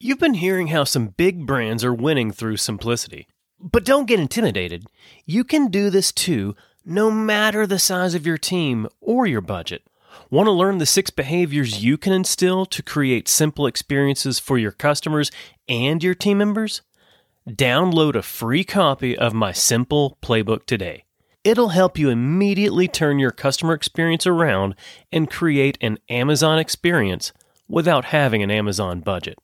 You've been hearing how some big brands are winning through simplicity. But don't get intimidated. You can do this too, no matter the size of your team or your budget. Want to learn the six behaviors you can instill to create simple experiences for your customers and your team members? Download a free copy of my Simple Playbook today. It'll help you immediately turn your customer experience around and create an Amazon experience without having an Amazon budget.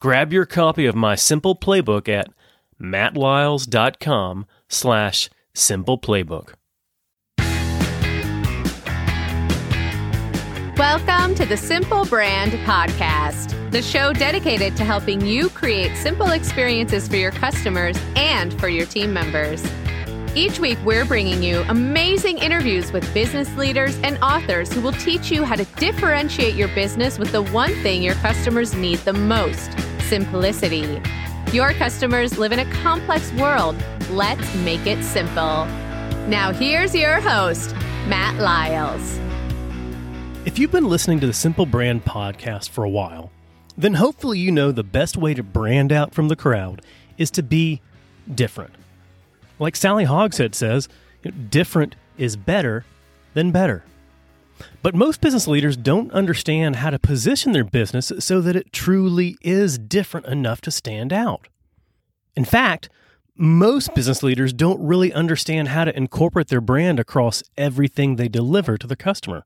Grab your copy of my simple playbook at mattlyles.com slash simple playbook. Welcome to the Simple Brand Podcast, the show dedicated to helping you create simple experiences for your customers and for your team members. Each week, we're bringing you amazing interviews with business leaders and authors who will teach you how to differentiate your business with the one thing your customers need the most simplicity. Your customers live in a complex world. Let's make it simple. Now, here's your host, Matt Lyles. If you've been listening to the Simple Brand podcast for a while, then hopefully you know the best way to brand out from the crowd is to be different. Like Sally Hogshead says, different is better than better. But most business leaders don't understand how to position their business so that it truly is different enough to stand out. In fact, most business leaders don't really understand how to incorporate their brand across everything they deliver to the customer.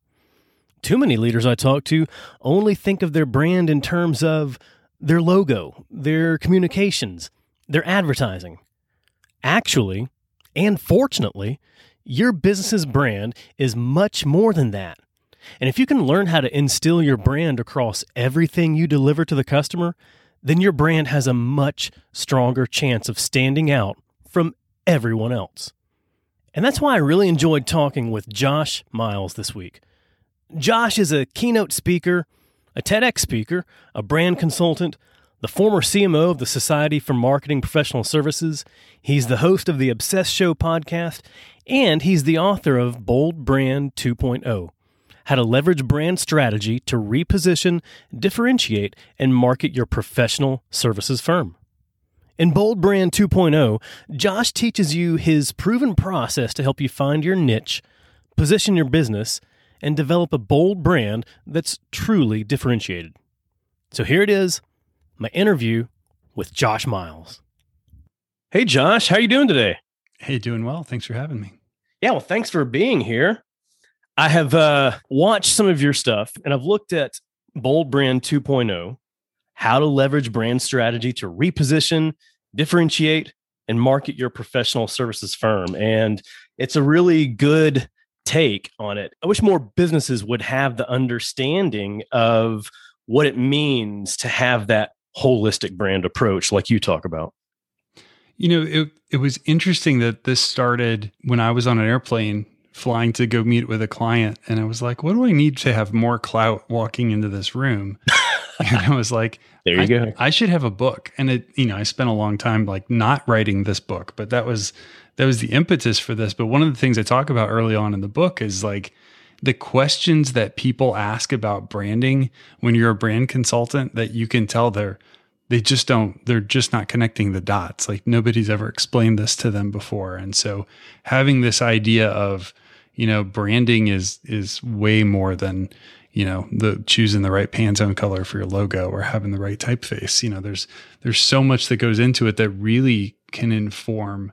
Too many leaders I talk to only think of their brand in terms of their logo, their communications, their advertising. Actually, and fortunately, your business's brand is much more than that. And if you can learn how to instill your brand across everything you deliver to the customer, then your brand has a much stronger chance of standing out from everyone else. And that's why I really enjoyed talking with Josh Miles this week. Josh is a keynote speaker, a TEDx speaker, a brand consultant, the former CMO of the Society for Marketing Professional Services. He's the host of the Obsessed Show podcast, and he's the author of Bold Brand 2.0 How to Leverage Brand Strategy to Reposition, Differentiate, and Market Your Professional Services Firm. In Bold Brand 2.0, Josh teaches you his proven process to help you find your niche, position your business, and develop a bold brand that's truly differentiated. So here it is my interview with Josh Miles. Hey, Josh, how you doing today? Hey, doing well. Thanks for having me. Yeah, well, thanks for being here. I have uh, watched some of your stuff and I've looked at Bold Brand 2.0, how to leverage brand strategy to reposition, differentiate, and market your professional services firm. And it's a really good take on it. I wish more businesses would have the understanding of what it means to have that holistic brand approach like you talk about. You know, it it was interesting that this started when I was on an airplane flying to go meet with a client and I was like, what do I need to have more clout walking into this room? and I was like, there you I, go. I should have a book. And it, you know, I spent a long time like not writing this book, but that was that was the impetus for this. But one of the things I talk about early on in the book is like the questions that people ask about branding when you're a brand consultant that you can tell they're they just don't they're just not connecting the dots. Like nobody's ever explained this to them before. And so having this idea of you know branding is is way more than you know the choosing the right pantone color for your logo or having the right typeface. You know there's there's so much that goes into it that really can inform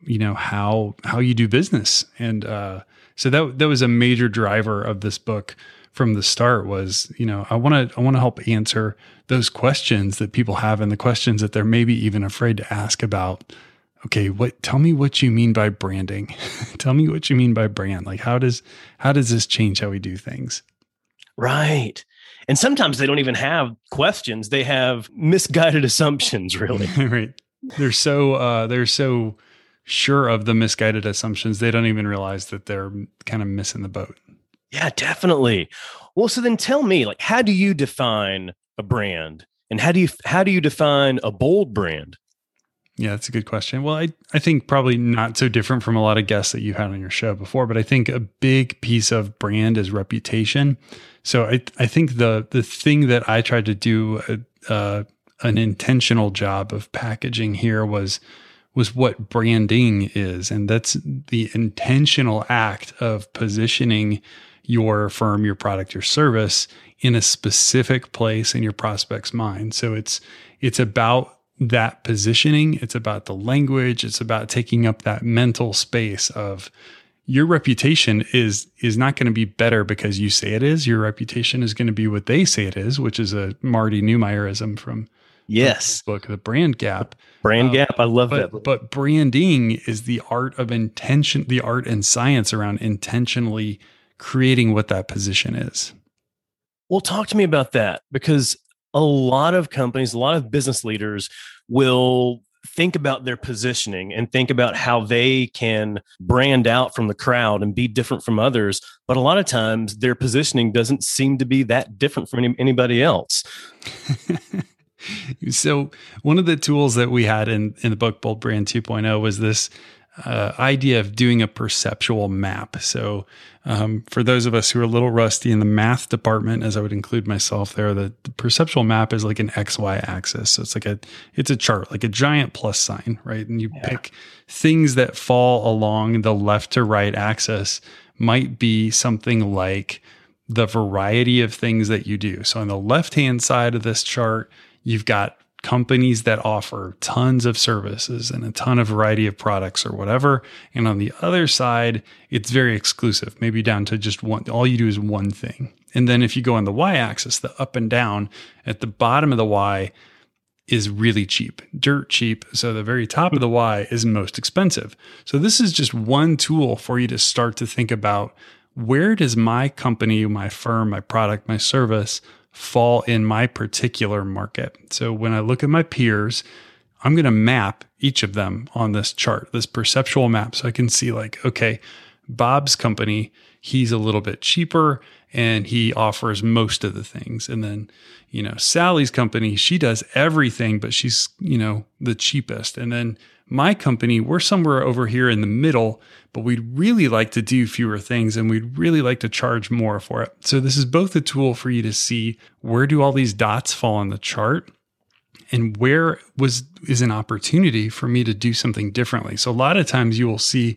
you know how how you do business. And uh so that that was a major driver of this book from the start was, you know, I want to I want to help answer those questions that people have and the questions that they're maybe even afraid to ask about okay, what tell me what you mean by branding. tell me what you mean by brand. Like how does how does this change how we do things? Right. And sometimes they don't even have questions. They have misguided assumptions, really. right. They're so uh they're so sure of the misguided assumptions, they don't even realize that they're kind of missing the boat. Yeah, definitely. Well, so then tell me, like, how do you define a brand, and how do you how do you define a bold brand? Yeah, that's a good question. Well, I, I think probably not so different from a lot of guests that you had on your show before, but I think a big piece of brand is reputation. So I, I think the the thing that I tried to do uh, uh an intentional job of packaging here was was what branding is. And that's the intentional act of positioning your firm your product your service in a specific place in your prospect's mind. So it's it's about that positioning. It's about the language. It's about taking up that mental space of your reputation is is not going to be better because you say it is. Your reputation is going to be what they say it is, which is a Marty Neumeierism from yes book, The Brand Gap. Brand um, Gap, I love but, that. But branding is the art of intention, the art and science around intentionally creating what that position is. Well, talk to me about that because a lot of companies, a lot of business leaders will think about their positioning and think about how they can brand out from the crowd and be different from others. But a lot of times their positioning doesn't seem to be that different from any, anybody else. so one of the tools that we had in, in the book Bold Brand 2.0 was this uh, idea of doing a perceptual map. So, um, for those of us who are a little rusty in the math department, as I would include myself there, the, the perceptual map is like an X Y axis. So it's like a it's a chart, like a giant plus sign, right? And you yeah. pick things that fall along the left to right axis. Might be something like the variety of things that you do. So on the left hand side of this chart, you've got companies that offer tons of services and a ton of variety of products or whatever. And on the other side, it's very exclusive, maybe down to just one, all you do is one thing. And then if you go on the y axis, the up and down, at the bottom of the y is really cheap, dirt cheap. So the very top of the y is most expensive. So this is just one tool for you to start to think about where does my company, my firm, my product, my service fall in my particular market. So when I look at my peers, I'm going to map each of them on this chart, this perceptual map. So I can see, like, okay, Bob's company, he's a little bit cheaper and he offers most of the things. And then, you know, Sally's company, she does everything, but she's, you know, the cheapest. And then my company, we're somewhere over here in the middle, but we'd really like to do fewer things and we'd really like to charge more for it. So this is both a tool for you to see where do all these dots fall on the chart and where was is an opportunity for me to do something differently. So a lot of times you will see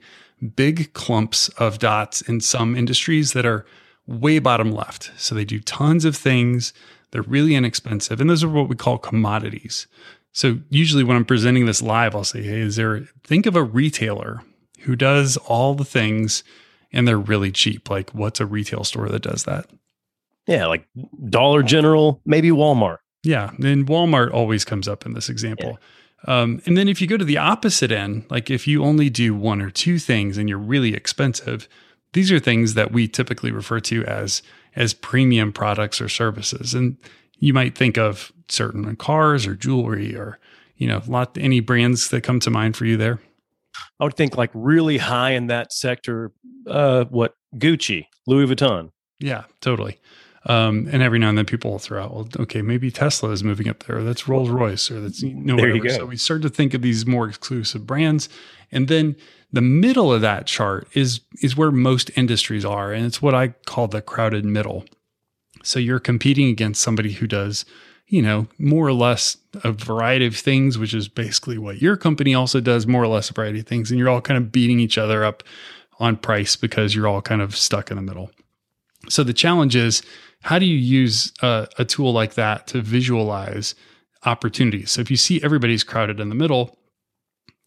big clumps of dots in some industries that are way bottom left. So they do tons of things, they're really inexpensive, and those are what we call commodities. So usually when I'm presenting this live, I'll say, Hey, is there, think of a retailer who does all the things and they're really cheap. Like what's a retail store that does that? Yeah. Like Dollar General, maybe Walmart. Yeah. And Walmart always comes up in this example. Yeah. Um, and then if you go to the opposite end, like if you only do one or two things and you're really expensive, these are things that we typically refer to as as premium products or services. And you might think of certain cars or jewelry or you know lot any brands that come to mind for you there i would think like really high in that sector uh what gucci louis vuitton yeah totally um, and every now and then people will throw out, well, okay, maybe Tesla is moving up there. That's Rolls Royce, or that's you know, there whatever. You go. So we start to think of these more exclusive brands, and then the middle of that chart is is where most industries are, and it's what I call the crowded middle. So you're competing against somebody who does you know, more or less a variety of things, which is basically what your company also does, more or less a variety of things. And you're all kind of beating each other up on price because you're all kind of stuck in the middle. So the challenge is how do you use a, a tool like that to visualize opportunities? So if you see everybody's crowded in the middle,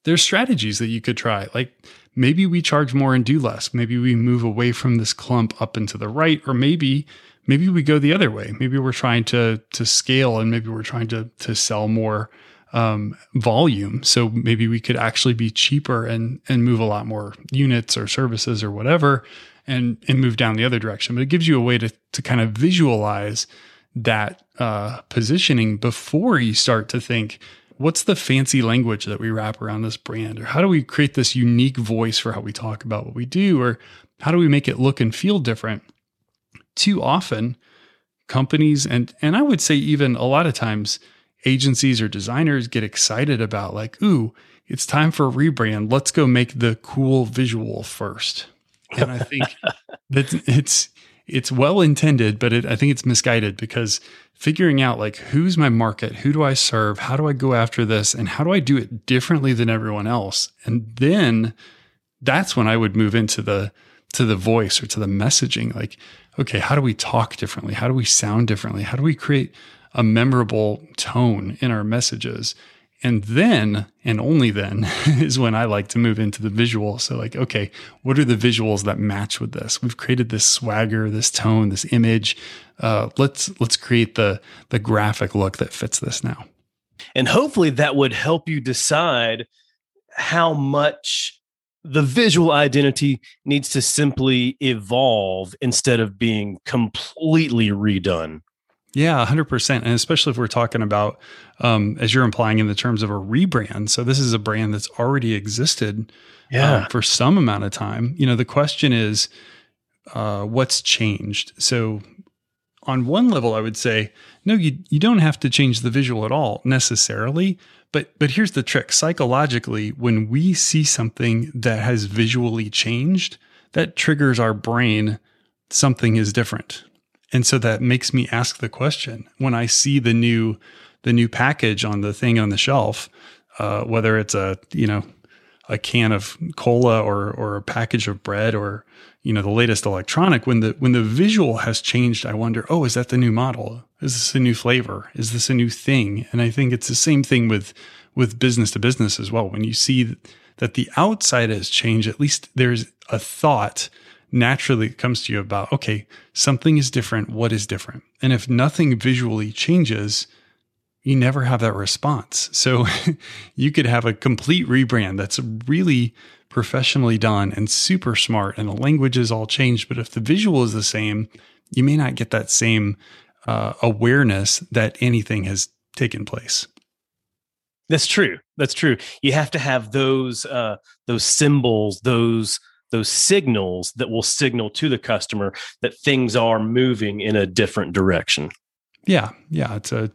there's strategies that you could try. Like maybe we charge more and do less. Maybe we move away from this clump up into the right, or maybe maybe we go the other way. Maybe we're trying to to scale and maybe we're trying to to sell more um, volume. So maybe we could actually be cheaper and and move a lot more units or services or whatever and and move down the other direction. But it gives you a way to to kind of visualize that uh, positioning before you start to think what's the fancy language that we wrap around this brand or how do we create this unique voice for how we talk about what we do or how do we make it look and feel different too often companies and and I would say even a lot of times agencies or designers get excited about like, ooh, it's time for a rebrand. Let's go make the cool visual first. And I think that it's it's well intended, but it, I think it's misguided because figuring out like who's my market, who do I serve, how do I go after this, and how do I do it differently than everyone else, and then that's when I would move into the to the voice or to the messaging. Like, okay, how do we talk differently? How do we sound differently? How do we create a memorable tone in our messages? And then, and only then, is when I like to move into the visual. So, like, okay, what are the visuals that match with this? We've created this swagger, this tone, this image. Uh, let's let's create the the graphic look that fits this now. And hopefully, that would help you decide how much the visual identity needs to simply evolve instead of being completely redone. Yeah, 100%. And especially if we're talking about, um, as you're implying in the terms of a rebrand. So this is a brand that's already existed yeah. um, for some amount of time. You know, the question is, uh, what's changed? So on one level, I would say, no, you, you don't have to change the visual at all necessarily. But but here's the trick. Psychologically, when we see something that has visually changed, that triggers our brain something is different. And so that makes me ask the question when I see the new the new package on the thing on the shelf, uh, whether it's a you know a can of cola or or a package of bread or you know the latest electronic when the when the visual has changed i wonder oh is that the new model is this a new flavor? Is this a new thing? And i think it's the same thing with with business to business as well. When you see that the outside has changed at least there's a thought naturally comes to you about okay something is different what is different? And if nothing visually changes you never have that response. So you could have a complete rebrand that's really professionally done and super smart and the language is all changed but if the visual is the same you may not get that same uh, awareness that anything has taken place that's true that's true you have to have those uh, those symbols those those signals that will signal to the customer that things are moving in a different direction yeah yeah it's a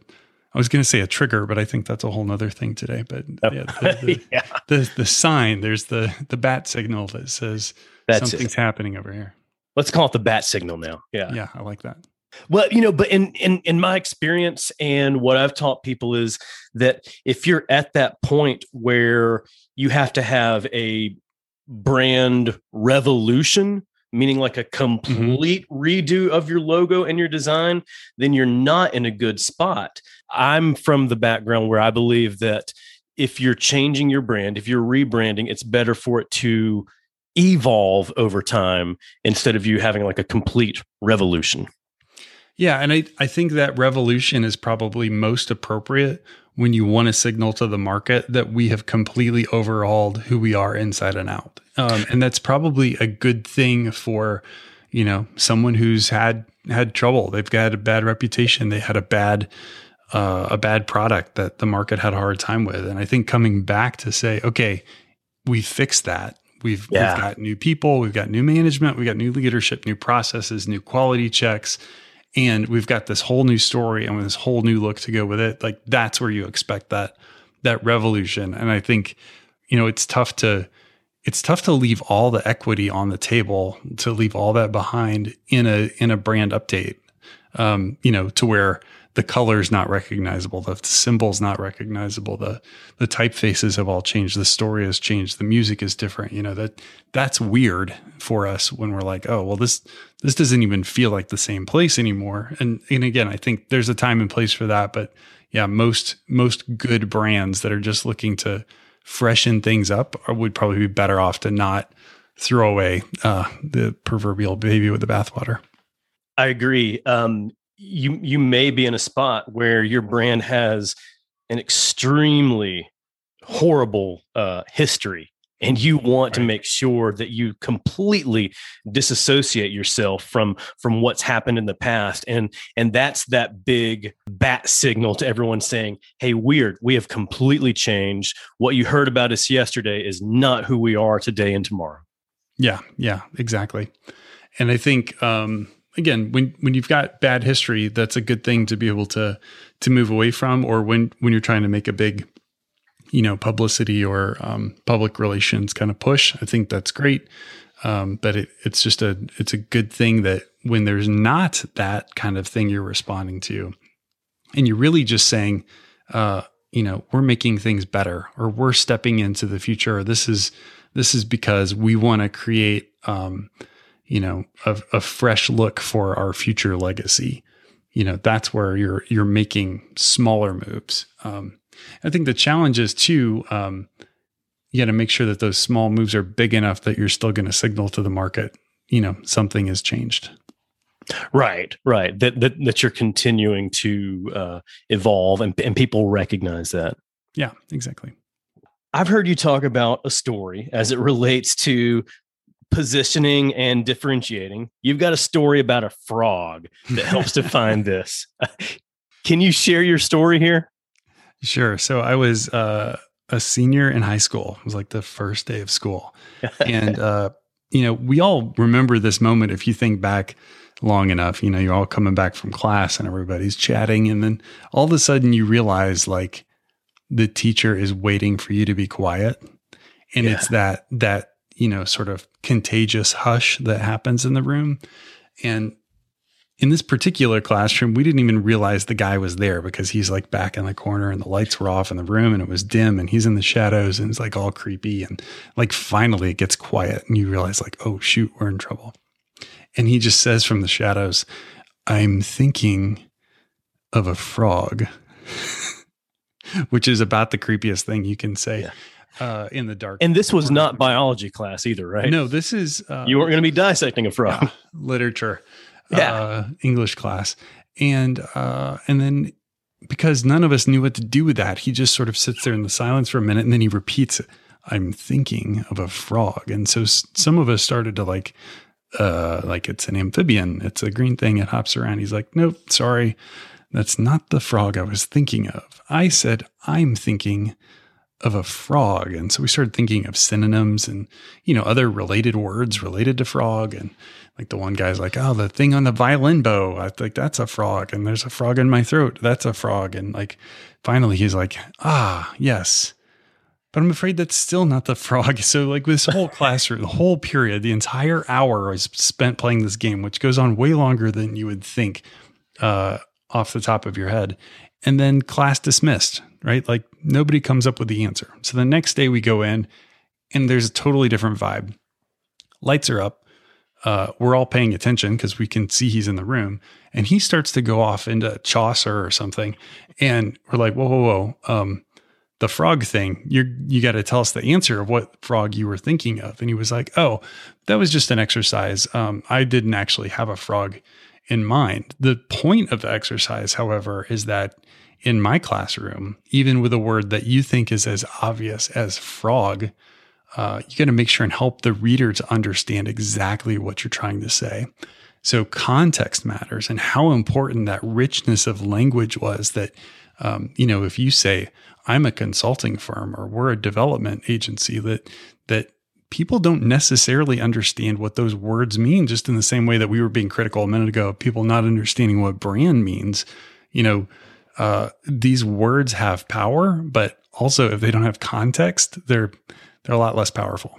I was going to say a trigger, but I think that's a whole nother thing today. But oh. yeah, the, the, yeah. the, the, sign, there's the, the bat signal that says that's something's it. happening over here. Let's call it the bat signal now. Yeah. Yeah. I like that. Well, you know, but in, in, in my experience and what I've taught people is that if you're at that point where you have to have a brand revolution, meaning like a mm-hmm. complete mm-hmm. redo of your logo and your design, then you're not in a good spot. I'm from the background where I believe that if you're changing your brand, if you're rebranding, it's better for it to evolve over time instead of you having like a complete revolution. Yeah, and I, I think that revolution is probably most appropriate when you want to signal to the market that we have completely overhauled who we are inside and out. Um, and that's probably a good thing for, you know, someone who's had had trouble. They've got a bad reputation. They had a bad uh, a bad product that the market had a hard time with. And I think coming back to say, okay, we fixed that. We've, yeah. we've got new people, we've got new management, we've got new leadership, new processes, new quality checks, and we've got this whole new story and this whole new look to go with it. Like that's where you expect that that revolution. And I think, you know, it's tough to it's tough to leave all the equity on the table, to leave all that behind in a in a brand update. Um, you know, to where the color's not recognizable, the symbol's not recognizable, the the typefaces have all changed, the story has changed, the music is different. You know that that's weird for us when we're like, oh well, this this doesn't even feel like the same place anymore. And and again, I think there's a time and place for that, but yeah, most most good brands that are just looking to freshen things up would probably be better off to not throw away uh, the proverbial baby with the bathwater. I agree. Um, you you may be in a spot where your brand has an extremely horrible uh, history and you want right. to make sure that you completely disassociate yourself from from what's happened in the past and and that's that big bat signal to everyone saying hey weird we have completely changed. What you heard about us yesterday is not who we are today and tomorrow. Yeah yeah exactly. And i think um again, when when you've got bad history, that's a good thing to be able to to move away from, or when when you're trying to make a big, you know, publicity or um, public relations kind of push. I think that's great. Um, but it, it's just a it's a good thing that when there's not that kind of thing you're responding to, and you're really just saying, uh, you know, we're making things better, or we're stepping into the future, this is this is because we want to create, um, you know, a, a fresh look for our future legacy. You know, that's where you're you're making smaller moves. Um, I think the challenge is too. Um, you got to make sure that those small moves are big enough that you're still going to signal to the market, you know, something has changed. Right, right. That that that you're continuing to uh, evolve, and and people recognize that. Yeah, exactly. I've heard you talk about a story as it relates to positioning and differentiating. You've got a story about a frog that helps define this. Can you share your story here? Sure. So I was uh, a senior in high school. It was like the first day of school. and, uh, you know, we all remember this moment if you think back long enough. You know, you're all coming back from class and everybody's chatting. And then all of a sudden you realize like the teacher is waiting for you to be quiet. And yeah. it's that, that, you know, sort of contagious hush that happens in the room. And in this particular classroom, we didn't even realize the guy was there because he's like back in the corner and the lights were off in the room and it was dim and he's in the shadows and it's like all creepy. And like finally it gets quiet and you realize, like, oh, shoot, we're in trouble. And he just says from the shadows, I'm thinking of a frog, which is about the creepiest thing you can say. Yeah. Uh, in the dark. And this was not biology class either, right? No, this is. Uh, you weren't going to be dissecting a frog. Yeah, literature yeah. Uh, English class. And uh, and then because none of us knew what to do with that, he just sort of sits there in the silence for a minute and then he repeats it. I'm thinking of a frog. And so some of us started to like, uh, like it's an amphibian. It's a green thing. It hops around. He's like, nope, sorry. That's not the frog I was thinking of. I said, I'm thinking of a frog. And so we started thinking of synonyms and, you know, other related words related to frog. And like the one guy's like, oh, the thing on the violin bow, I think that's a frog. And there's a frog in my throat. That's a frog. And like finally he's like, ah, yes. But I'm afraid that's still not the frog. So like this whole classroom, the whole period, the entire hour is spent playing this game, which goes on way longer than you would think uh, off the top of your head. And then class dismissed right? Like nobody comes up with the answer. So the next day we go in and there's a totally different vibe. Lights are up. Uh, we're all paying attention because we can see he's in the room. And he starts to go off into Chaucer or something. And we're like, whoa, whoa, whoa. Um, the frog thing, you're, you got to tell us the answer of what frog you were thinking of. And he was like, oh, that was just an exercise. Um, I didn't actually have a frog in mind. The point of the exercise, however, is that in my classroom, even with a word that you think is as obvious as frog, uh, you got to make sure and help the reader to understand exactly what you're trying to say. So context matters, and how important that richness of language was. That um, you know, if you say I'm a consulting firm or we're a development agency, that that people don't necessarily understand what those words mean. Just in the same way that we were being critical a minute ago, people not understanding what brand means. You know, uh, these words have power, but also if they don't have context, they're they're a lot less powerful.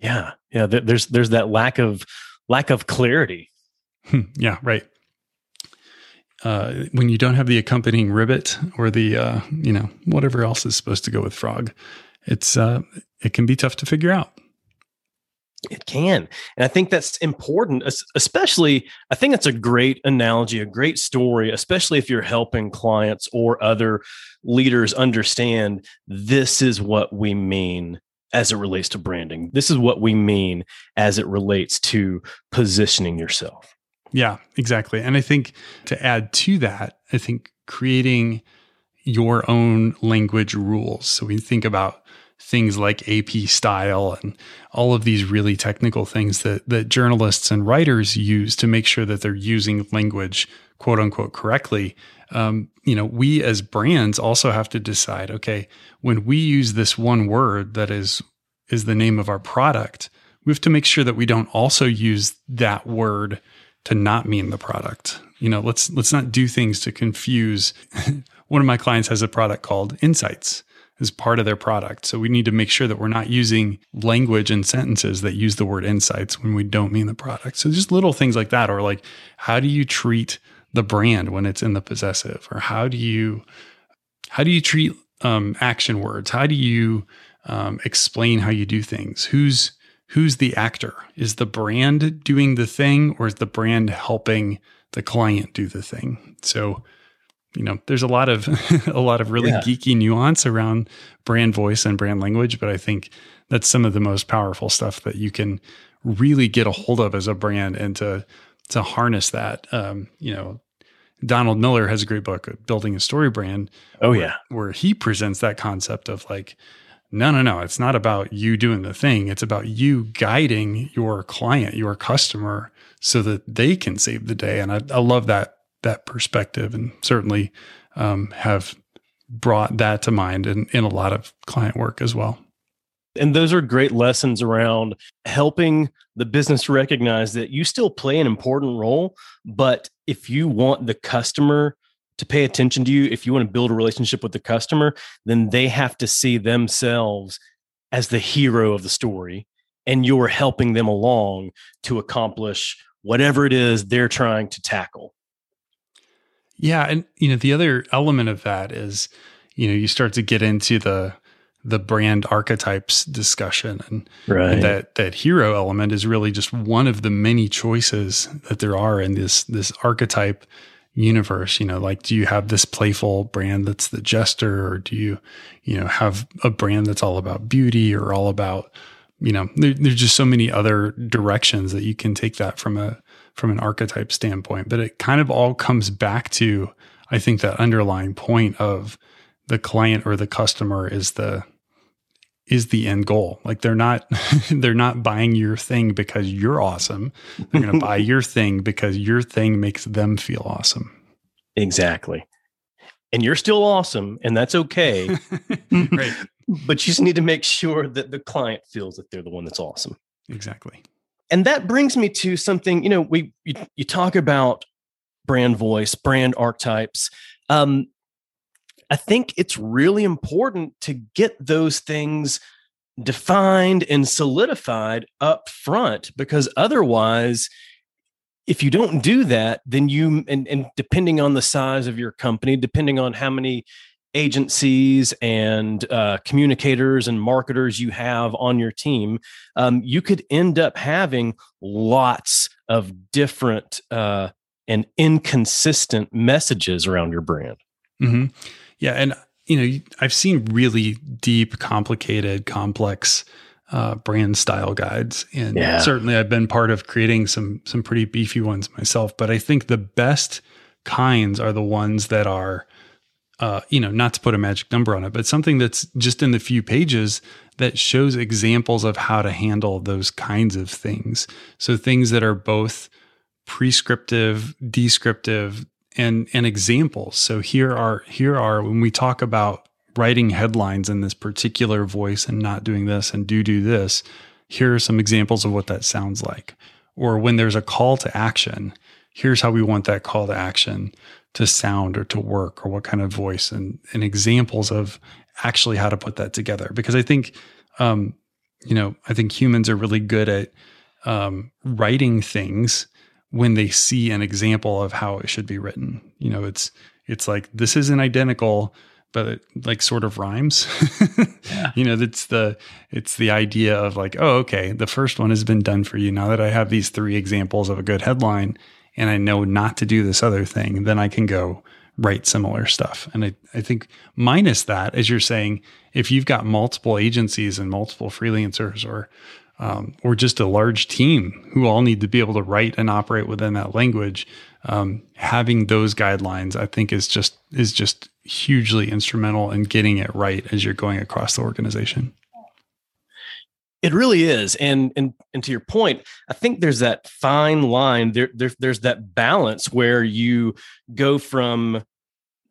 Yeah, yeah. There's there's that lack of lack of clarity. Hmm, yeah, right. Uh, when you don't have the accompanying ribbit or the uh, you know whatever else is supposed to go with frog, it's uh, it can be tough to figure out. It can. And I think that's important, especially, I think that's a great analogy, a great story, especially if you're helping clients or other leaders understand this is what we mean as it relates to branding. This is what we mean as it relates to positioning yourself. Yeah, exactly. And I think to add to that, I think creating your own language rules. So we think about things like AP style and all of these really technical things that that journalists and writers use to make sure that they're using language quote unquote correctly. Um, you know, we as brands also have to decide, okay, when we use this one word that is is the name of our product, we have to make sure that we don't also use that word to not mean the product. You know, let's let's not do things to confuse. one of my clients has a product called Insights as part of their product. So we need to make sure that we're not using language and sentences that use the word insights when we don't mean the product. So just little things like that, or like how do you treat the brand when it's in the possessive, or how do you how do you treat um, action words? How do you um, explain how you do things? Who's who's the actor? Is the brand doing the thing, or is the brand helping the client do the thing? So you know there's a lot of a lot of really yeah. geeky nuance around brand voice and brand language but i think that's some of the most powerful stuff that you can really get a hold of as a brand and to to harness that. Um, you know donald miller has a great book building a story brand oh where, yeah. where he presents that concept of like no no no it's not about you doing the thing. It's about you guiding your client your customer so that they can save the day. And i, I love that that perspective and certainly um, have brought that to mind in, in a lot of client work as well. And those are great lessons around helping the business recognize that you still play an important role. But if you want the customer to pay attention to you, if you want to build a relationship with the customer, then they have to see themselves as the hero of the story. And you're helping them along to accomplish whatever it is they're trying to tackle. Yeah, and you know the other element of that is, you know, you start to get into the the brand archetypes discussion and, right. and, that that hero element is really just one of the many choices that there are in this this archetype universe you know like do you have this playful brand that's the jester or do you you know have a brand that's all about beauty or all about you know there, there's just so many other directions that you can take that from a from an archetype standpoint, but it kind of all comes back to, I think, that underlying point of the client or the customer is the is the end goal. Like they're not they're not buying your thing because you're awesome. They're going to buy your thing because your thing makes them feel awesome. Exactly. And you're still awesome and that's okay. right. But you just need to make sure that the client feels that they're the one that's awesome. Exactly and that brings me to something you know we you, you talk about brand voice brand archetypes. Um, i think it's really important to get those things defined and solidified up front because otherwise if you don't do that then you and, and depending on the size of your company depending on how many agencies and uh, communicators and marketers you have on your team, um, you could end up having lots of different uh, and inconsistent messages around your brand. Mm-hmm. Yeah, and you know, I've seen really deep, complicated, complex uh, brand style guides, and yeah. certainly I've been part of creating some some pretty beefy ones myself. But I think the best kinds are the ones that are uh, you know, not to put a magic number on it, but something that's just in the few pages that shows examples of how to handle those kinds of things. So things that are both prescriptive, descriptive, and and examples. So here are here are when we talk about writing headlines in this particular voice and not doing this and do do this, here are some examples of what that sounds like. Or when there's a call to action, here's how we want that call to action to sound or to work or what kind of voice and, and examples of actually how to put that together. Because I think, um, you know, I think humans are really good at um, writing things when they see an example of how it should be written. You know, it's it's like this isn't identical, but it like sort of rhymes. yeah. You know, it's the it's the idea of like, oh, okay, the first one has been done for you. Now that I have these three examples of a good headline, and I know not to do this other thing, then I can go write similar stuff. And I, I think minus that, as you're saying, if you've got multiple agencies and multiple freelancers or um, or just a large team who all need to be able to write and operate within that language, um, having those guidelines, I think, is just is just hugely instrumental in getting it right as you're going across the organization. It really is, and and and to your point, I think there's that fine line. There, there there's that balance where you go from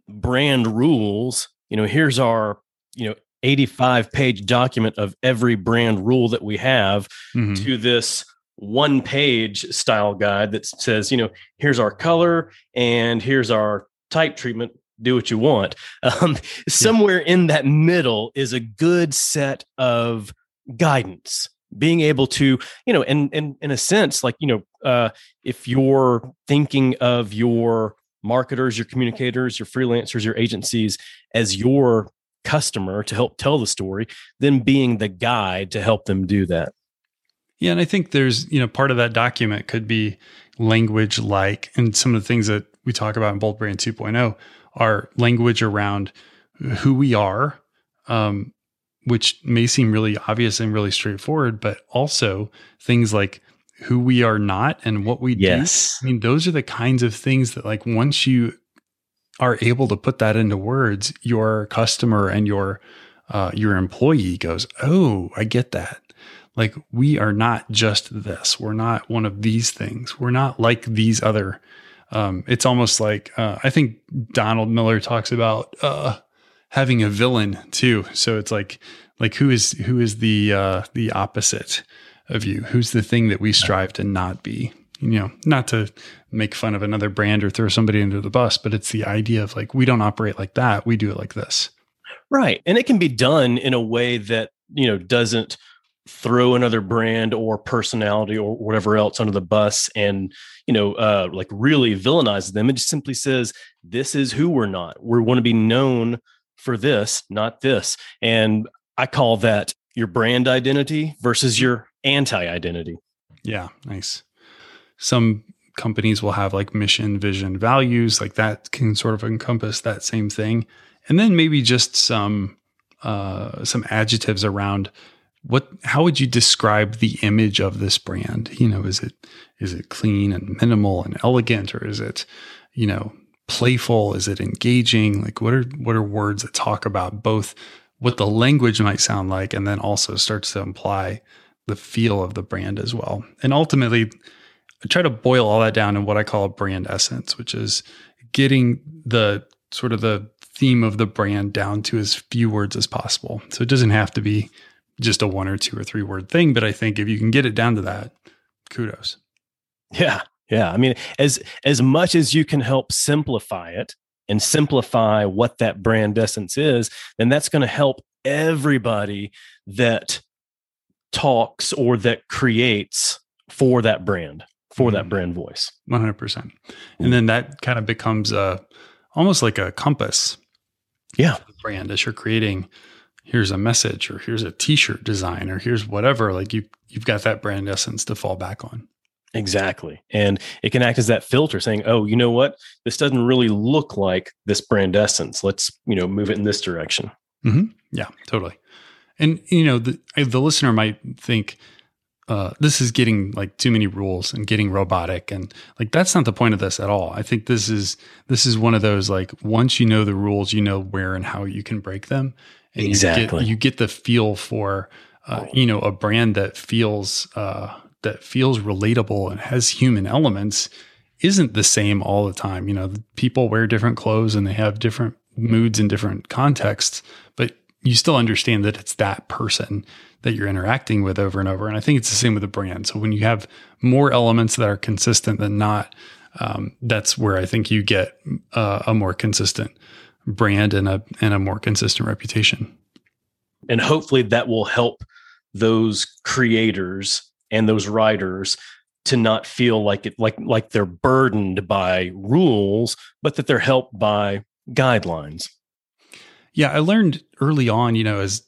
brand rules. You know, here's our you know 85 page document of every brand rule that we have mm-hmm. to this one page style guide that says, you know, here's our color and here's our type treatment do what you want. Um, somewhere in that middle is a good set of guidance. Being able to, you know, and and in a sense, like you know, uh, if you're thinking of your marketers, your communicators, your freelancers, your agencies as your customer to help tell the story, then being the guide to help them do that. Yeah, and I think there's, you know, part of that document could be language like, and some of the things that we talk about in Bold Brand 2.0 are language around who we are, um, which may seem really obvious and really straightforward, but also things like who we are not and what we yes. do. I mean, those are the kinds of things that, like, once you are able to put that into words, your customer and your uh, your employee goes, "Oh, I get that." Like we are not just this. We're not one of these things. We're not like these other. Um, it's almost like uh, I think Donald Miller talks about uh, having a villain too. So it's like like who is who is the uh, the opposite of you? Who's the thing that we strive to not be? You know, not to make fun of another brand or throw somebody under the bus, but it's the idea of like we don't operate like that. We do it like this. Right, and it can be done in a way that you know doesn't throw another brand or personality or whatever else under the bus and you know uh like really villainize them it just simply says this is who we're not we want to be known for this not this. And i call that your brand identity versus your anti-identity. Yeah nice. Some companies will have like mission vision values like that can sort of encompass that same thing. And then maybe just some uh some adjectives around what how would you describe the image of this brand? You know is it is it clean and minimal and elegant or is it you know playful is it engaging like what are what are words that talk about both what the language might sound like and then also starts to imply the feel of the brand as well and ultimately i try to boil all that down in what i call a brand essence which is getting the sort of the theme of the brand down to as few words as possible so it doesn't have to be just a one or two or three word thing. But I think if you can get it down to that, kudos. Yeah. Yeah. I mean, as as much as you can help simplify it and simplify what that brand essence is, then that's going to help everybody that talks or that creates for that brand, for that mm-hmm. brand voice. 100%. And then that kind of becomes a almost like a compass. Yeah. brand as you're creating here's a message or here's a t-shirt design or here's whatever like you you've got that brand essence to fall back on exactly. And it can act as that filter saying oh you know what? This doesn't really look like this brand essence. Let's you know move it in this direction. Mm-hmm. yeah totally. And you know the, the listener might think uh, this is getting like too many rules and getting robotic and like that's not the point of this at all. I think this is this is one of those like once you know the rules you know where and how you can break them. And exactly. You get, you get the feel for, uh, you know, a brand that feels uh, that feels relatable and has human elements isn't the same all the time. You know, people wear different clothes and they have different moods in different contexts, but you still understand that it's that person that you're interacting with over and over. And I think it's the same with a brand. So when you have more elements that are consistent than not, um, that's where I think you get uh, a more consistent brand and a and a more consistent reputation. And hopefully that will help those creators and those writers to not feel like it like like they're burdened by rules, but that they're helped by guidelines. Yeah, I learned early on, you know, as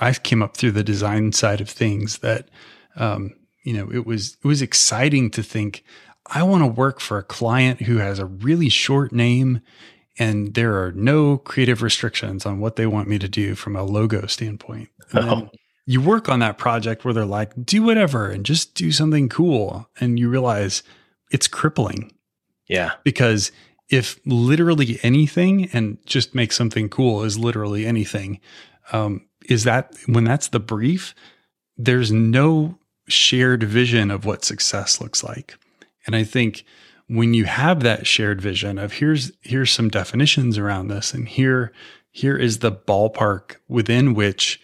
I came up through the design side of things that um, you know, it was it was exciting to think I want to work for a client who has a really short name and there are no creative restrictions on what they want me to do from a logo standpoint. Oh. You work on that project where they're like, do whatever and just do something cool. And you realize it's crippling. Yeah. Because if literally anything and just make something cool is literally anything, um, is that when that's the brief, there's no shared vision of what success looks like. And I think when you have that shared vision of here's here's some definitions around this and here here is the ballpark within which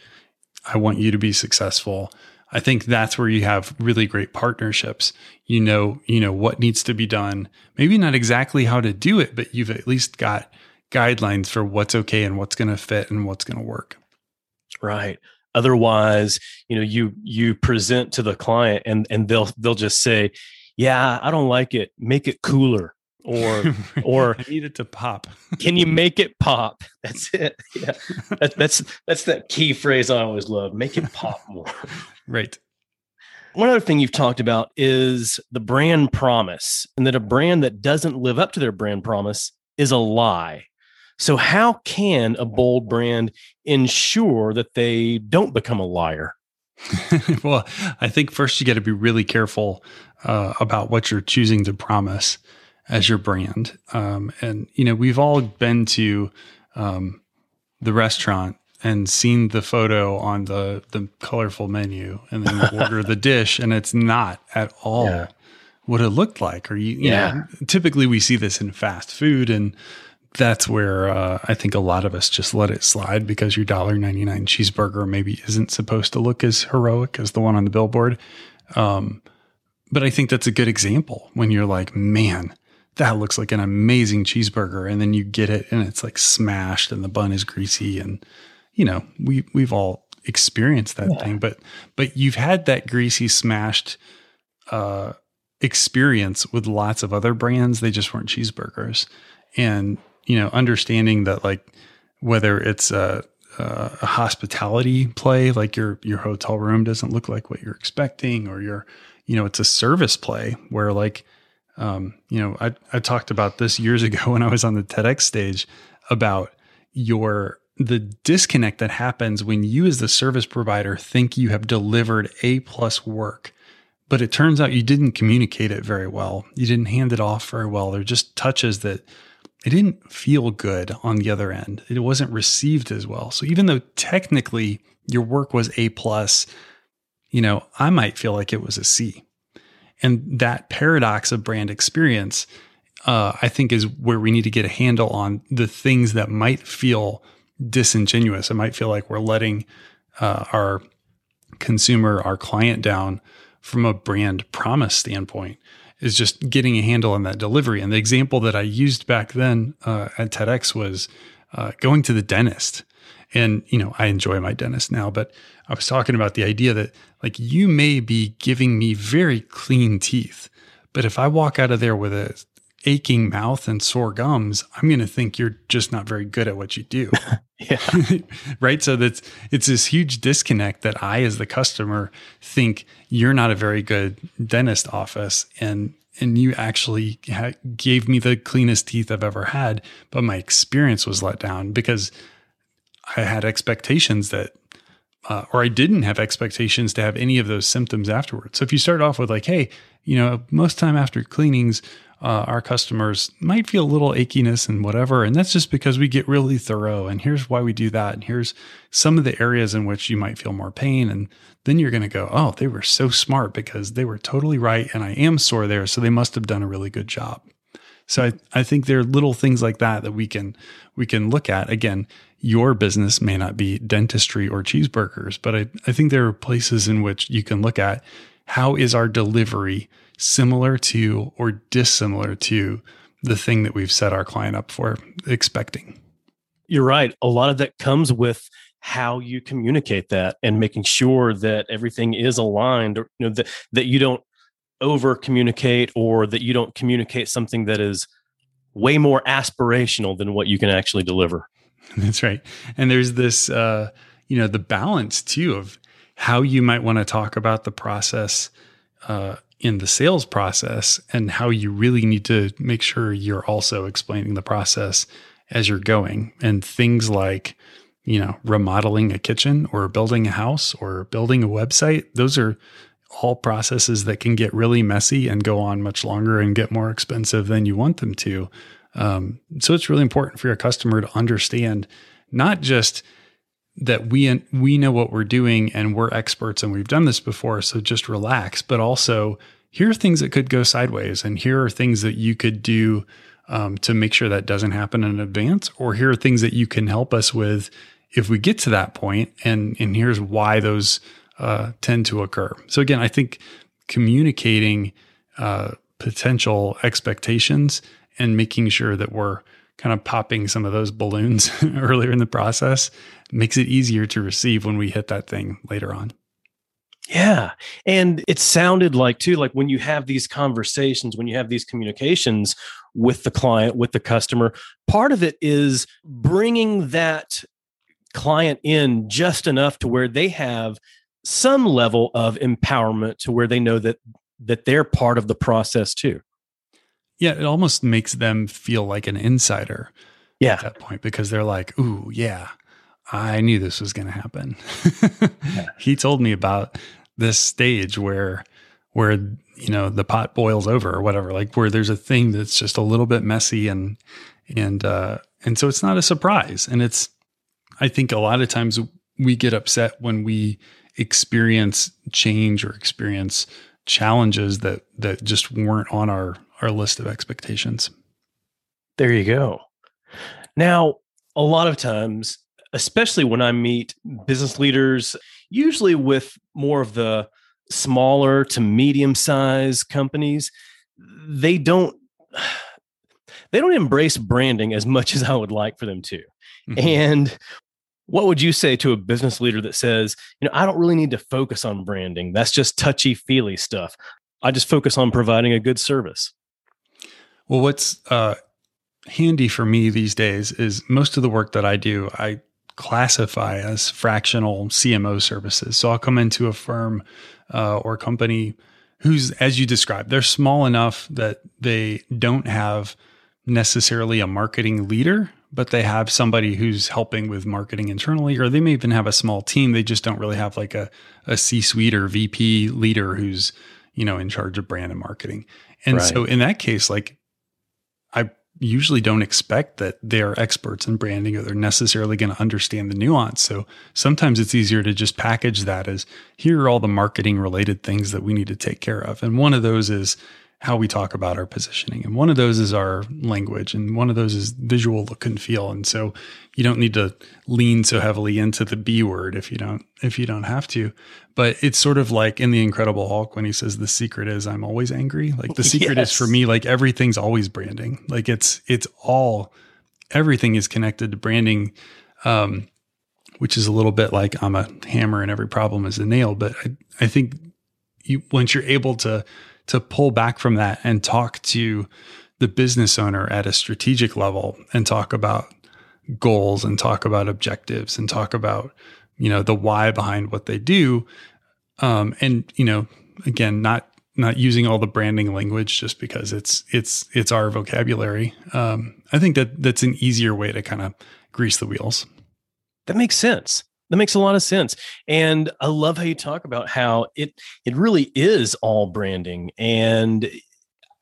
I want you to be successful. I think that's where you have really great partnerships. You know, you know what needs to be done. Maybe not exactly how to do it, but you've at least got guidelines for what's okay and what's going to fit and what's going to work. Right. Otherwise, you know, you you present to the client and and they'll they'll just say, "Yeah, I don't like it. Make it cooler." Or or I need it to pop. can you make it pop? That's it. Yeah. That, that's that's that key phrase I always love. Make it pop more. right. One other thing you've talked about is the brand promise, and that a brand that doesn't live up to their brand promise is a lie. So, how can a bold brand ensure that they don't become a liar? well, I think first you got to be really careful uh, about what you're choosing to promise as your brand. Um, and, you know, we've all been to um, the restaurant and seen the photo on the, the colorful menu and then you order the dish and it's not at all yeah. what it looked like. Or, you, you yeah. know, typically we see this in fast food and, that's where uh, I think a lot of us just let it slide because your $1.99 cheeseburger maybe isn't supposed to look as heroic as the one on the billboard. Um, but I think that's a good example when you're like, man, that looks like an amazing cheeseburger. And then you get it and it's like smashed and the bun is greasy. And, you know, we, we've all experienced that yeah. thing, but, but you've had that greasy smashed, uh, experience with lots of other brands. They just weren't cheeseburgers. And you know, understanding that like whether it's a, a, hospitality play, like your your hotel room doesn't look like what you're expecting, or your, you know, it's a service play where like, um, you know, I I talked about this years ago when I was on the TEDx stage about your the disconnect that happens when you as the service provider think you have delivered a plus work but it turns out you didn't communicate it very well you didn't hand it off very well there are just touches that it didn't feel good on the other end. It wasn't received as well. So even though technically your work was A plus, you know, I might feel like it was a C. And that paradox of brand experience, uh, I think, is where we need to get a handle on the things that might feel disingenuous. It might feel like we're letting uh, our consumer, our client down from a brand promise standpoint is just getting a handle on that delivery. And the example that I used back then uh, at TEDx was uh, going to the dentist. And, you know, I enjoy my dentist now, but I was talking about the idea that like you may be giving me very clean teeth, but if I walk out of there with a aching mouth and sore gums, I'm going to think you're just not very good at what you do. yeah. right. So that's, it's this huge disconnect that I, as the customer, think you're not a very good dentist office. And, and you actually ha- gave me the cleanest teeth I've ever had. But my experience was let down because I had expectations that uh, or I didn't have expectations to have any of those symptoms afterwards. So if you start off with like, hey, you know, most time after cleanings, uh, our customers might feel a little achiness and whatever. And that's just because we get really thorough. And here's why we do that. And here's some of the areas in which you might feel more pain. And then you're going to go, oh, they were so smart because they were totally right. And I am sore there. So they must have done a really good job. So I, I think there are little things like that that we can we can look at. Again, your business may not be dentistry or cheeseburgers, but I, I think there are places in which you can look at how is our delivery similar to or dissimilar to the thing that we've set our client up for expecting. You're right. A lot of that comes with how you communicate that and making sure that everything is aligned or you know that that you don't over communicate or that you don't communicate something that is way more aspirational than what you can actually deliver. That's right. And there's this uh you know the balance too of how you might want to talk about the process uh in the sales process and how you really need to make sure you're also explaining the process as you're going and things like you know remodeling a kitchen or building a house or building a website those are all processes that can get really messy and go on much longer and get more expensive than you want them to um, so it's really important for your customer to understand not just that we we know what we're doing and we're experts and we've done this before so just relax but also here are things that could go sideways and here are things that you could do um, to make sure that doesn't happen in advance or here are things that you can help us with if we get to that point and and here's why those uh, tend to occur. So again i think communicating uh, potential expectations and making sure that we're kind of popping some of those balloons earlier in the process makes it easier to receive when we hit that thing later on. Yeah. And it sounded like, too, like when you have these conversations, when you have these communications with the client, with the customer, part of it is bringing that client in just enough to where they have some level of empowerment to where they know that that they're part of the process too. Yeah, it almost makes them feel like an insider. Yeah. At that point because they're like, "Ooh, yeah. I knew this was going to happen." yeah. He told me about this stage where where you know the pot boils over or whatever, like where there's a thing that's just a little bit messy and and uh and so it's not a surprise and it's I think a lot of times we get upset when we experience change or experience challenges that that just weren't on our our list of expectations. There you go. Now, a lot of times, especially when I meet business leaders, usually with more of the smaller to medium size companies, they don't they don't embrace branding as much as I would like for them to. Mm-hmm. And what would you say to a business leader that says, you know, I don't really need to focus on branding. That's just touchy feely stuff. I just focus on providing a good service. Well, what's uh, handy for me these days is most of the work that I do, I classify as fractional CMO services. So I'll come into a firm uh, or company who's, as you described, they're small enough that they don't have necessarily a marketing leader but they have somebody who's helping with marketing internally, or they may even have a small team. They just don't really have like a, a C suite or VP leader who's, you know, in charge of brand and marketing. And right. so in that case, like usually don't expect that they're experts in branding or they're necessarily going to understand the nuance. So sometimes it's easier to just package that as here are all the marketing related things that we need to take care of. And one of those is how we talk about our positioning. And one of those is our language, and one of those is visual look and feel. And so you don't need to lean so heavily into the B word if you don't if you don't have to. But it's sort of like in the Incredible Hulk when he says the secret is I'm always angry. Like the secret yes. is for me, like everything's always branding. Like it's it's all everything is connected to branding. Um, which is a little bit like I'm a hammer and every problem is a nail. But I, I think you once you're able to to pull back from that and talk to the business owner at a strategic level and talk about goals and talk about objectives and talk about you know the why behind what they do. Um, and you know again not not using all the branding language just because it's it's it's our vocabulary. Um, i think that that's an easier way to kind of grease the wheels. That makes sense that makes a lot of sense. And I love how you talk about how it it really is all branding. And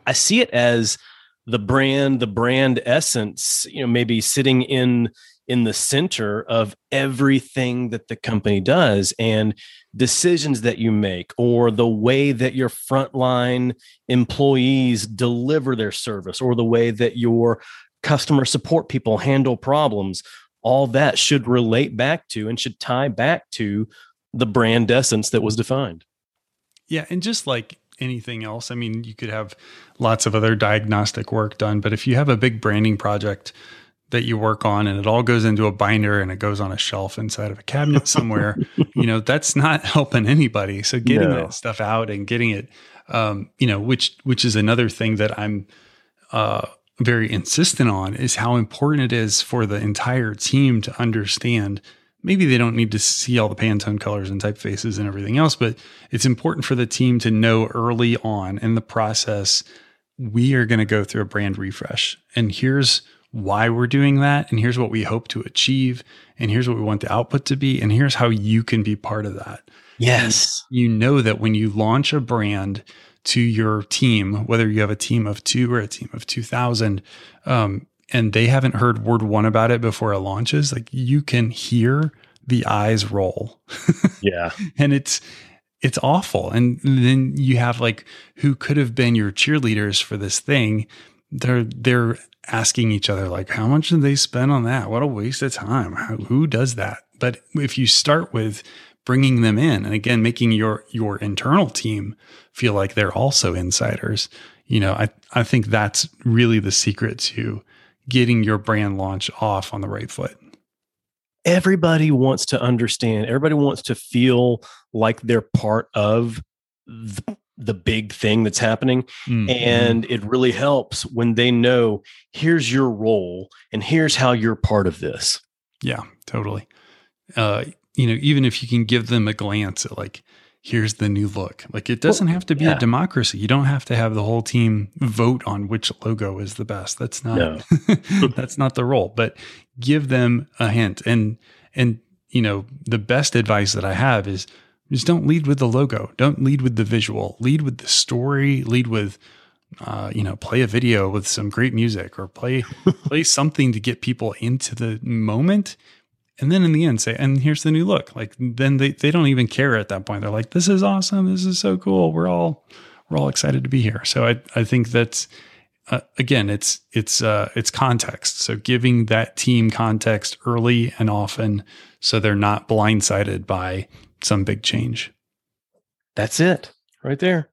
I see it as the brand, the brand essence, you know, maybe sitting in in the center of everything that the company does and decisions that you make or the way that your frontline employees deliver their service or the way that your customer support people handle problems all that should relate back to and should tie back to the brand essence that was defined. Yeah. And just like anything else, I mean, you could have lots of other diagnostic work done, but if you have a big branding project that you work on and it all goes into a binder and it goes on a shelf inside of a cabinet somewhere, you know, that's not helping anybody. So getting no. that stuff out and getting it, um, you know, which, which is another thing that I'm, uh, very insistent on is how important it is for the entire team to understand. Maybe they don't need to see all the Pantone colors and typefaces and everything else, but it's important for the team to know early on in the process we are going to go through a brand refresh. And here's why we're doing that. And here's what we hope to achieve. And here's what we want the output to be. And here's how you can be part of that. Yes. And you know that when you launch a brand, to your team, whether you have a team of two or a team of 2000, um, and they haven't heard word one about it before it launches, like you can hear the eyes roll. yeah. and it's, it's awful. And then you have like who could have been your cheerleaders for this thing. They're, they're asking each other, like, how much did they spend on that? What a waste of time. How, who does that? But if you start with bringing them in and again making your your internal team feel like they're also insiders you know i i think that's really the secret to getting your brand launch off on the right foot. Everybody wants to understand, everybody wants to feel like they're part of the, the big thing that's happening. Mm-hmm. And it really helps when they know here's your role and here's how you're part of this. Yeah, totally. Uh, you know, even if you can give them a glance at like, here's the new look. Like it doesn't well, have to be yeah. a democracy. You don't have to have the whole team vote on which logo is the best. That's not no. that's not the role. But give them a hint. And and you know, the best advice that I have is just don't lead with the logo. Don't lead with the visual. Lead with the story. Lead with uh, you know, play a video with some great music or play play something to get people into the moment and then in the end say and here's the new look. Like then they, they don't even care at that point. They're like this is awesome. This is so cool. We're all we're all excited to be here. So i i think that's uh, again it's it's uh it's context. So giving that team context early and often so they're not blindsided by some big change. That's it. Right there.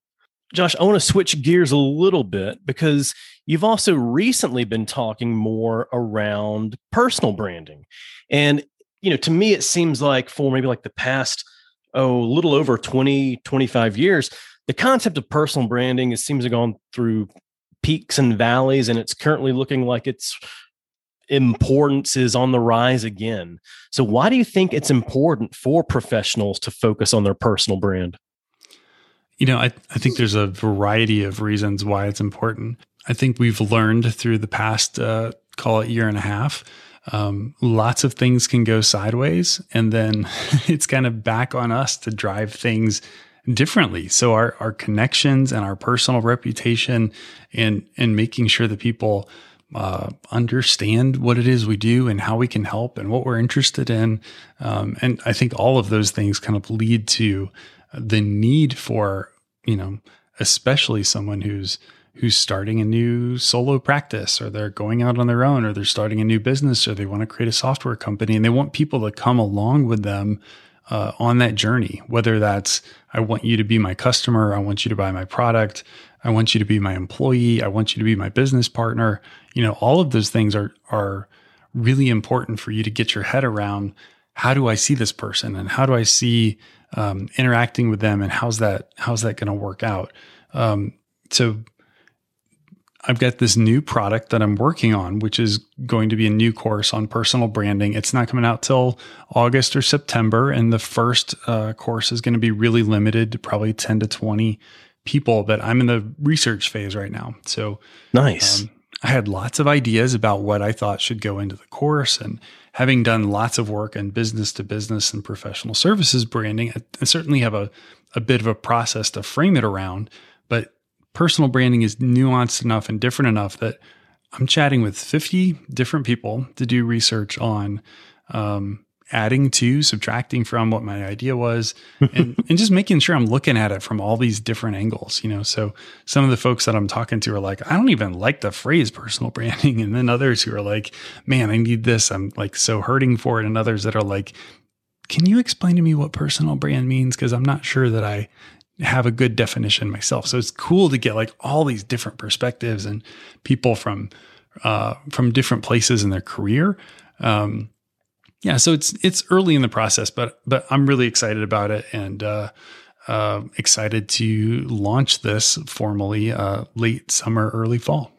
Josh i want to switch gears a little bit because you've also recently been talking more around personal branding. And you know, to me, it seems like for maybe like the past, oh, a little over 20, 25 years, the concept of personal branding it seems to have gone through peaks and valleys, and it's currently looking like its importance is on the rise again. So, why do you think it's important for professionals to focus on their personal brand? You know, I, I think there's a variety of reasons why it's important. I think we've learned through the past, uh, call it year and a half, um, lots of things can go sideways, and then it's kind of back on us to drive things differently. So our our connections and our personal reputation, and and making sure that people uh, understand what it is we do and how we can help and what we're interested in, um, and I think all of those things kind of lead to the need for you know, especially someone who's who's starting a new solo practice or they're going out on their own or they're starting a new business or they want to create a software company and they want people to come along with them uh, on that journey. Whether that's i want you to be my customer i want you to buy my product i want you to be my employee i want you to be my business partner you know all of those things are are really important for you to get your head around how do i see this person and how do i see um, interacting with them and how's that how's that going to work out? Um, so I've got this new product that I'm working on, which is going to be a new course on personal branding. It's not coming out till August or September. And the first uh, course is going to be really limited to probably 10 to 20 people, but I'm in the research phase right now. So nice. Um, I had lots of ideas about what I thought should go into the course. And having done lots of work in business to business and professional services branding, I, I certainly have a, a bit of a process to frame it around. But personal branding is nuanced enough and different enough that I'm chatting with 50 different people to do research on um, adding to, subtracting from what my idea was, and, and just making sure I'm looking at it from all these different angles. You know, so some of the folks that I'm talking to are like, I don't even like the phrase personal branding, and then others who are like, Man, I need this. I'm like so hurting for it, and others that are like, Can you explain to me what personal brand means? Because I'm not sure that I have a good definition myself. So it's cool to get like all these different perspectives and people from uh, from different places in their career. Um, yeah, so it's it's early in the process, but but I'm really excited about it and uh, uh, excited to launch this formally uh, late summer, early fall.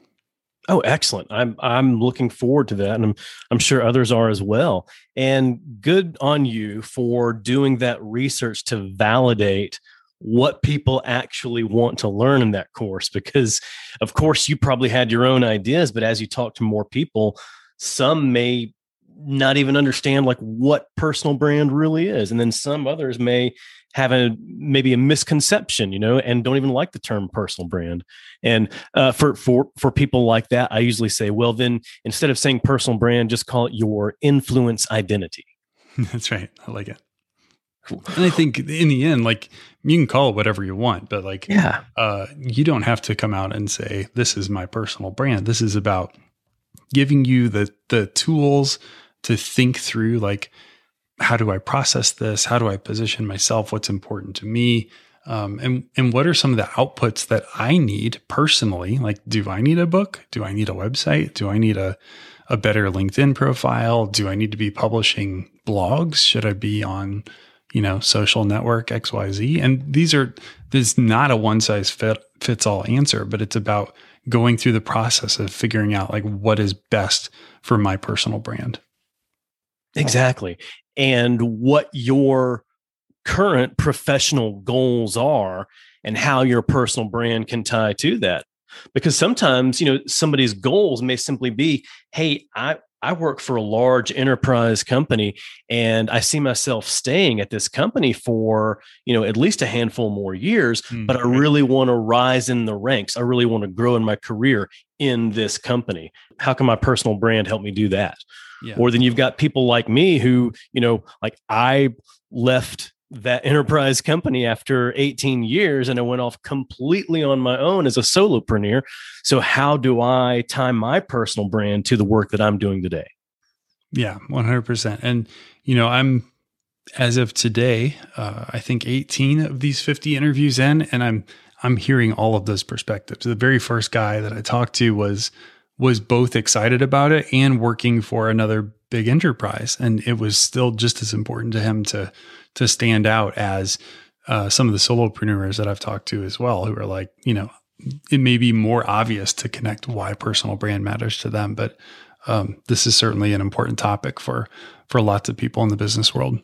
Oh, excellent! I'm I'm looking forward to that, and I'm I'm sure others are as well. And good on you for doing that research to validate what people actually want to learn in that course because of course you probably had your own ideas but as you talk to more people some may not even understand like what personal brand really is and then some others may have a maybe a misconception you know and don't even like the term personal brand. And uh, for for for people like that i usually say well then instead of saying personal brand just call it your influence identity. That's right. I like it. And I think in the end, like you can call it whatever you want, but like, yeah, uh, you don't have to come out and say, this is my personal brand. This is about giving you the, the tools to think through, like, how do I process this? How do I position myself? What's important to me? Um, and and what are some of the outputs that I need personally? Like, do I need a book? Do I need a website? Do I need a a better LinkedIn profile? Do I need to be publishing blogs? Should I be on, you know, social network XYZ? And these are there's not a one size fit fits all answer, but it's about going through the process of figuring out like what is best for my personal brand. Exactly. And what your current professional goals are and how your personal brand can tie to that because sometimes you know somebody's goals may simply be hey i I work for a large enterprise company and I see myself staying at this company for, you know, at least a handful more years, mm-hmm. but I really want to rise in the ranks. I really want to grow in my career in this company. How can my personal brand help me do that? Yeah. Or then you've got people like me who, you know, like I left that enterprise company after 18 years and I went off completely on my own as a solopreneur. So, how do I tie my personal brand to the work that I'm doing today? Yeah, 100%. And, you know, I'm, as of today, uh, I think 18 of these 50 interviews in, and I'm, I'm hearing all of those perspectives. The very first guy that I talked to was, was both excited about it and working for another big enterprise. And it was still just as important to him to, to stand out as uh, some of the solopreneurs that I've talked to as well, who are like, you know, it may be more obvious to connect why personal brand matters to them, but um, this is certainly an important topic for for lots of people in the business world.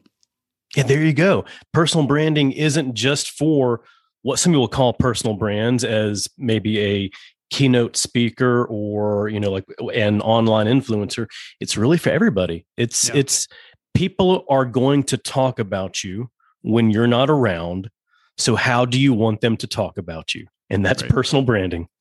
Yeah, there you go. Personal branding isn't just for what some people call personal brands as maybe a keynote speaker or you know like an online influencer it's really for everybody it's yeah. it's people are going to talk about you when you're not around. So, how do you want them to talk about you? And that's right. personal branding.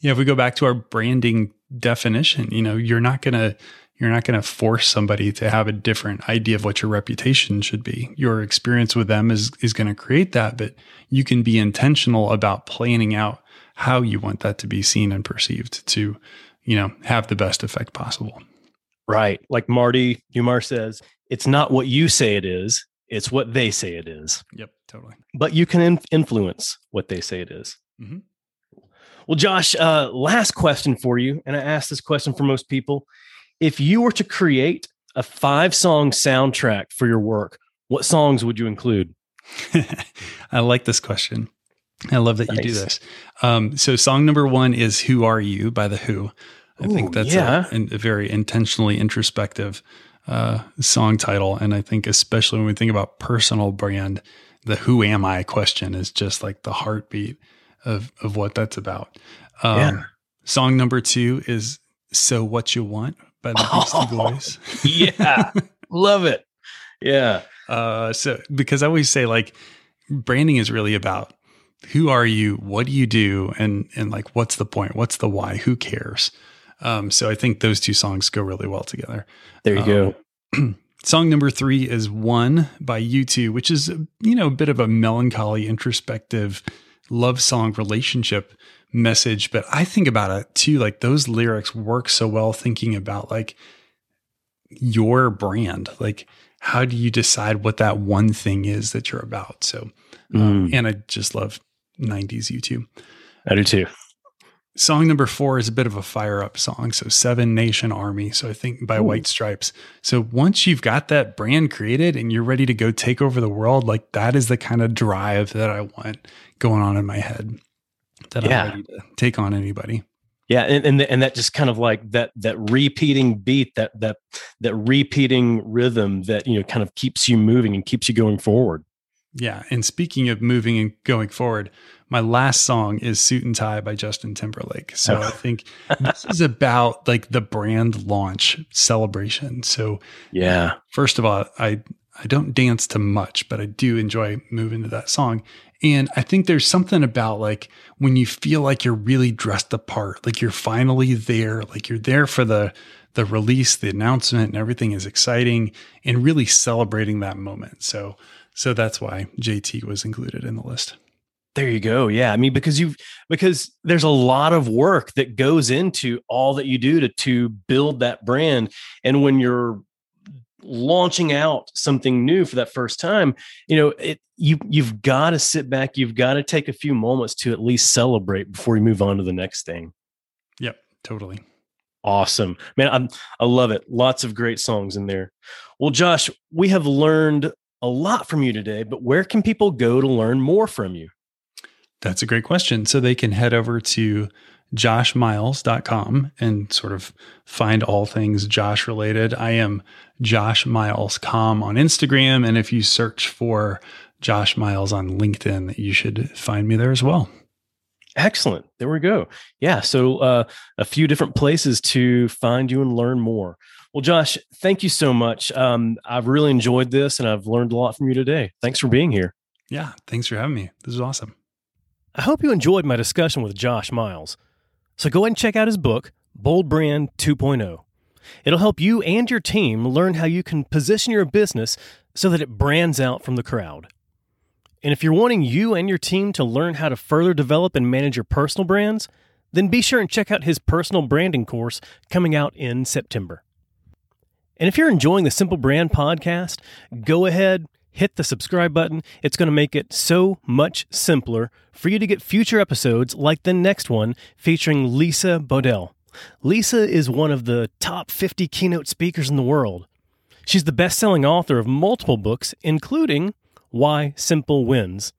Yeah, if we go back to our branding definition, you know, you're not going to you're not going to force somebody to have a different idea of what your reputation should be. Your experience with them is is going to create that, but you can be intentional about planning out how you want that to be seen and perceived to, you know, have the best effect possible. Right. Like Marty Neumeier says, it's not what you say it is, it's what they say it is. Yep, totally. But you can in- influence what they say it is. Mm-hmm. Well, Josh, uh, last question for you. And I ask this question for most people. If you were to create a five song soundtrack for your work, what songs would you include? I like this question. I love that nice. you do this. Um, so, song number one is Who Are You by The Who. I Ooh, think that's yeah. a, a, very intentionally introspective uh, song title. And I think, especially when we think about personal brand, the who am I question is just like the heartbeat of, of what that's about. Um, yeah. Song number two is So What You Want by the Beastie oh, Boys. yeah. Love it. Yeah. Uh, so, because I always say, like, branding is really about who are you, what do you do, and and like what's the point, what's the why, who cares. Um, so I think those two songs go really well together. There you um, go. song number three is One by U2, which is, you know, a bit of a melancholy, introspective love song relationship message. But I think about it too, like those lyrics work so well thinking about like your brand. Like, how do you decide what that one thing is that you're about? So, um, mm. and I just love 90s U2. I do too. Song number four is a bit of a fire up song. So, Seven Nation Army. So, I think by Ooh. White Stripes. So, once you've got that brand created and you're ready to go take over the world, like that is the kind of drive that I want going on in my head that yeah. I'm ready to take on anybody. Yeah, and and, the, and that just kind of like that that repeating beat, that that that repeating rhythm that you know kind of keeps you moving and keeps you going forward. Yeah, and speaking of moving and going forward, my last song is Suit and Tie by Justin Timberlake. So I think this is about like the brand launch celebration. So yeah, first of all, I I don't dance to much, but I do enjoy moving to that song. And I think there's something about like when you feel like you're really dressed apart, like you're finally there, like you're there for the the release, the announcement, and everything is exciting and really celebrating that moment. So so that's why JT was included in the list. There you go. Yeah. I mean, because you've because there's a lot of work that goes into all that you do to to build that brand. And when you're launching out something new for that first time, you know, it you you've got to sit back, you've got to take a few moments to at least celebrate before you move on to the next thing. Yep, totally. Awesome. Man, I'm, I love it. Lots of great songs in there. Well, Josh, we have learned a lot from you today, but where can people go to learn more from you? That's a great question. So they can head over to joshmiles.com and sort of find all things Josh related. I am Josh Miles Com on Instagram. And if you search for Josh Miles on LinkedIn, you should find me there as well. Excellent. There we go. Yeah. So uh, a few different places to find you and learn more. Well, Josh, thank you so much. Um, I've really enjoyed this and I've learned a lot from you today. Thanks for being here. Yeah. Thanks for having me. This is awesome. I hope you enjoyed my discussion with Josh Miles. So go ahead and check out his book, Bold Brand 2.0. It'll help you and your team learn how you can position your business so that it brands out from the crowd. And if you're wanting you and your team to learn how to further develop and manage your personal brands, then be sure and check out his personal branding course coming out in September. And if you're enjoying the Simple Brand podcast, go ahead, hit the subscribe button. It's going to make it so much simpler for you to get future episodes like the next one featuring Lisa Bodell. Lisa is one of the top 50 keynote speakers in the world. She's the best selling author of multiple books, including Why Simple Wins.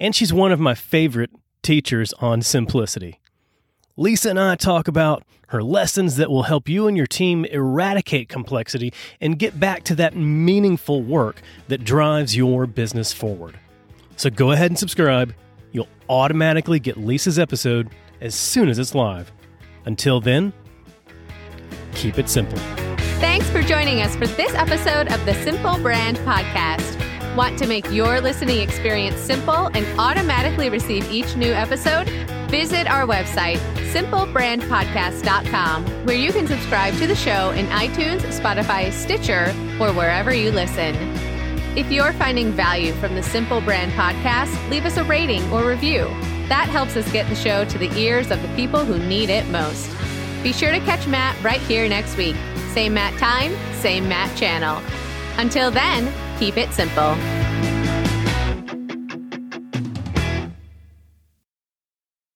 And she's one of my favorite teachers on simplicity. Lisa and I talk about her lessons that will help you and your team eradicate complexity and get back to that meaningful work that drives your business forward. So go ahead and subscribe. You'll automatically get Lisa's episode as soon as it's live. Until then, keep it simple. Thanks for joining us for this episode of the Simple Brand Podcast. Want to make your listening experience simple and automatically receive each new episode? Visit our website, simplebrandpodcast.com, where you can subscribe to the show in iTunes, Spotify, Stitcher, or wherever you listen. If you're finding value from the Simple Brand podcast, leave us a rating or review. That helps us get the show to the ears of the people who need it most. Be sure to catch Matt right here next week. Same Matt time, same Matt channel. Until then, keep it simple.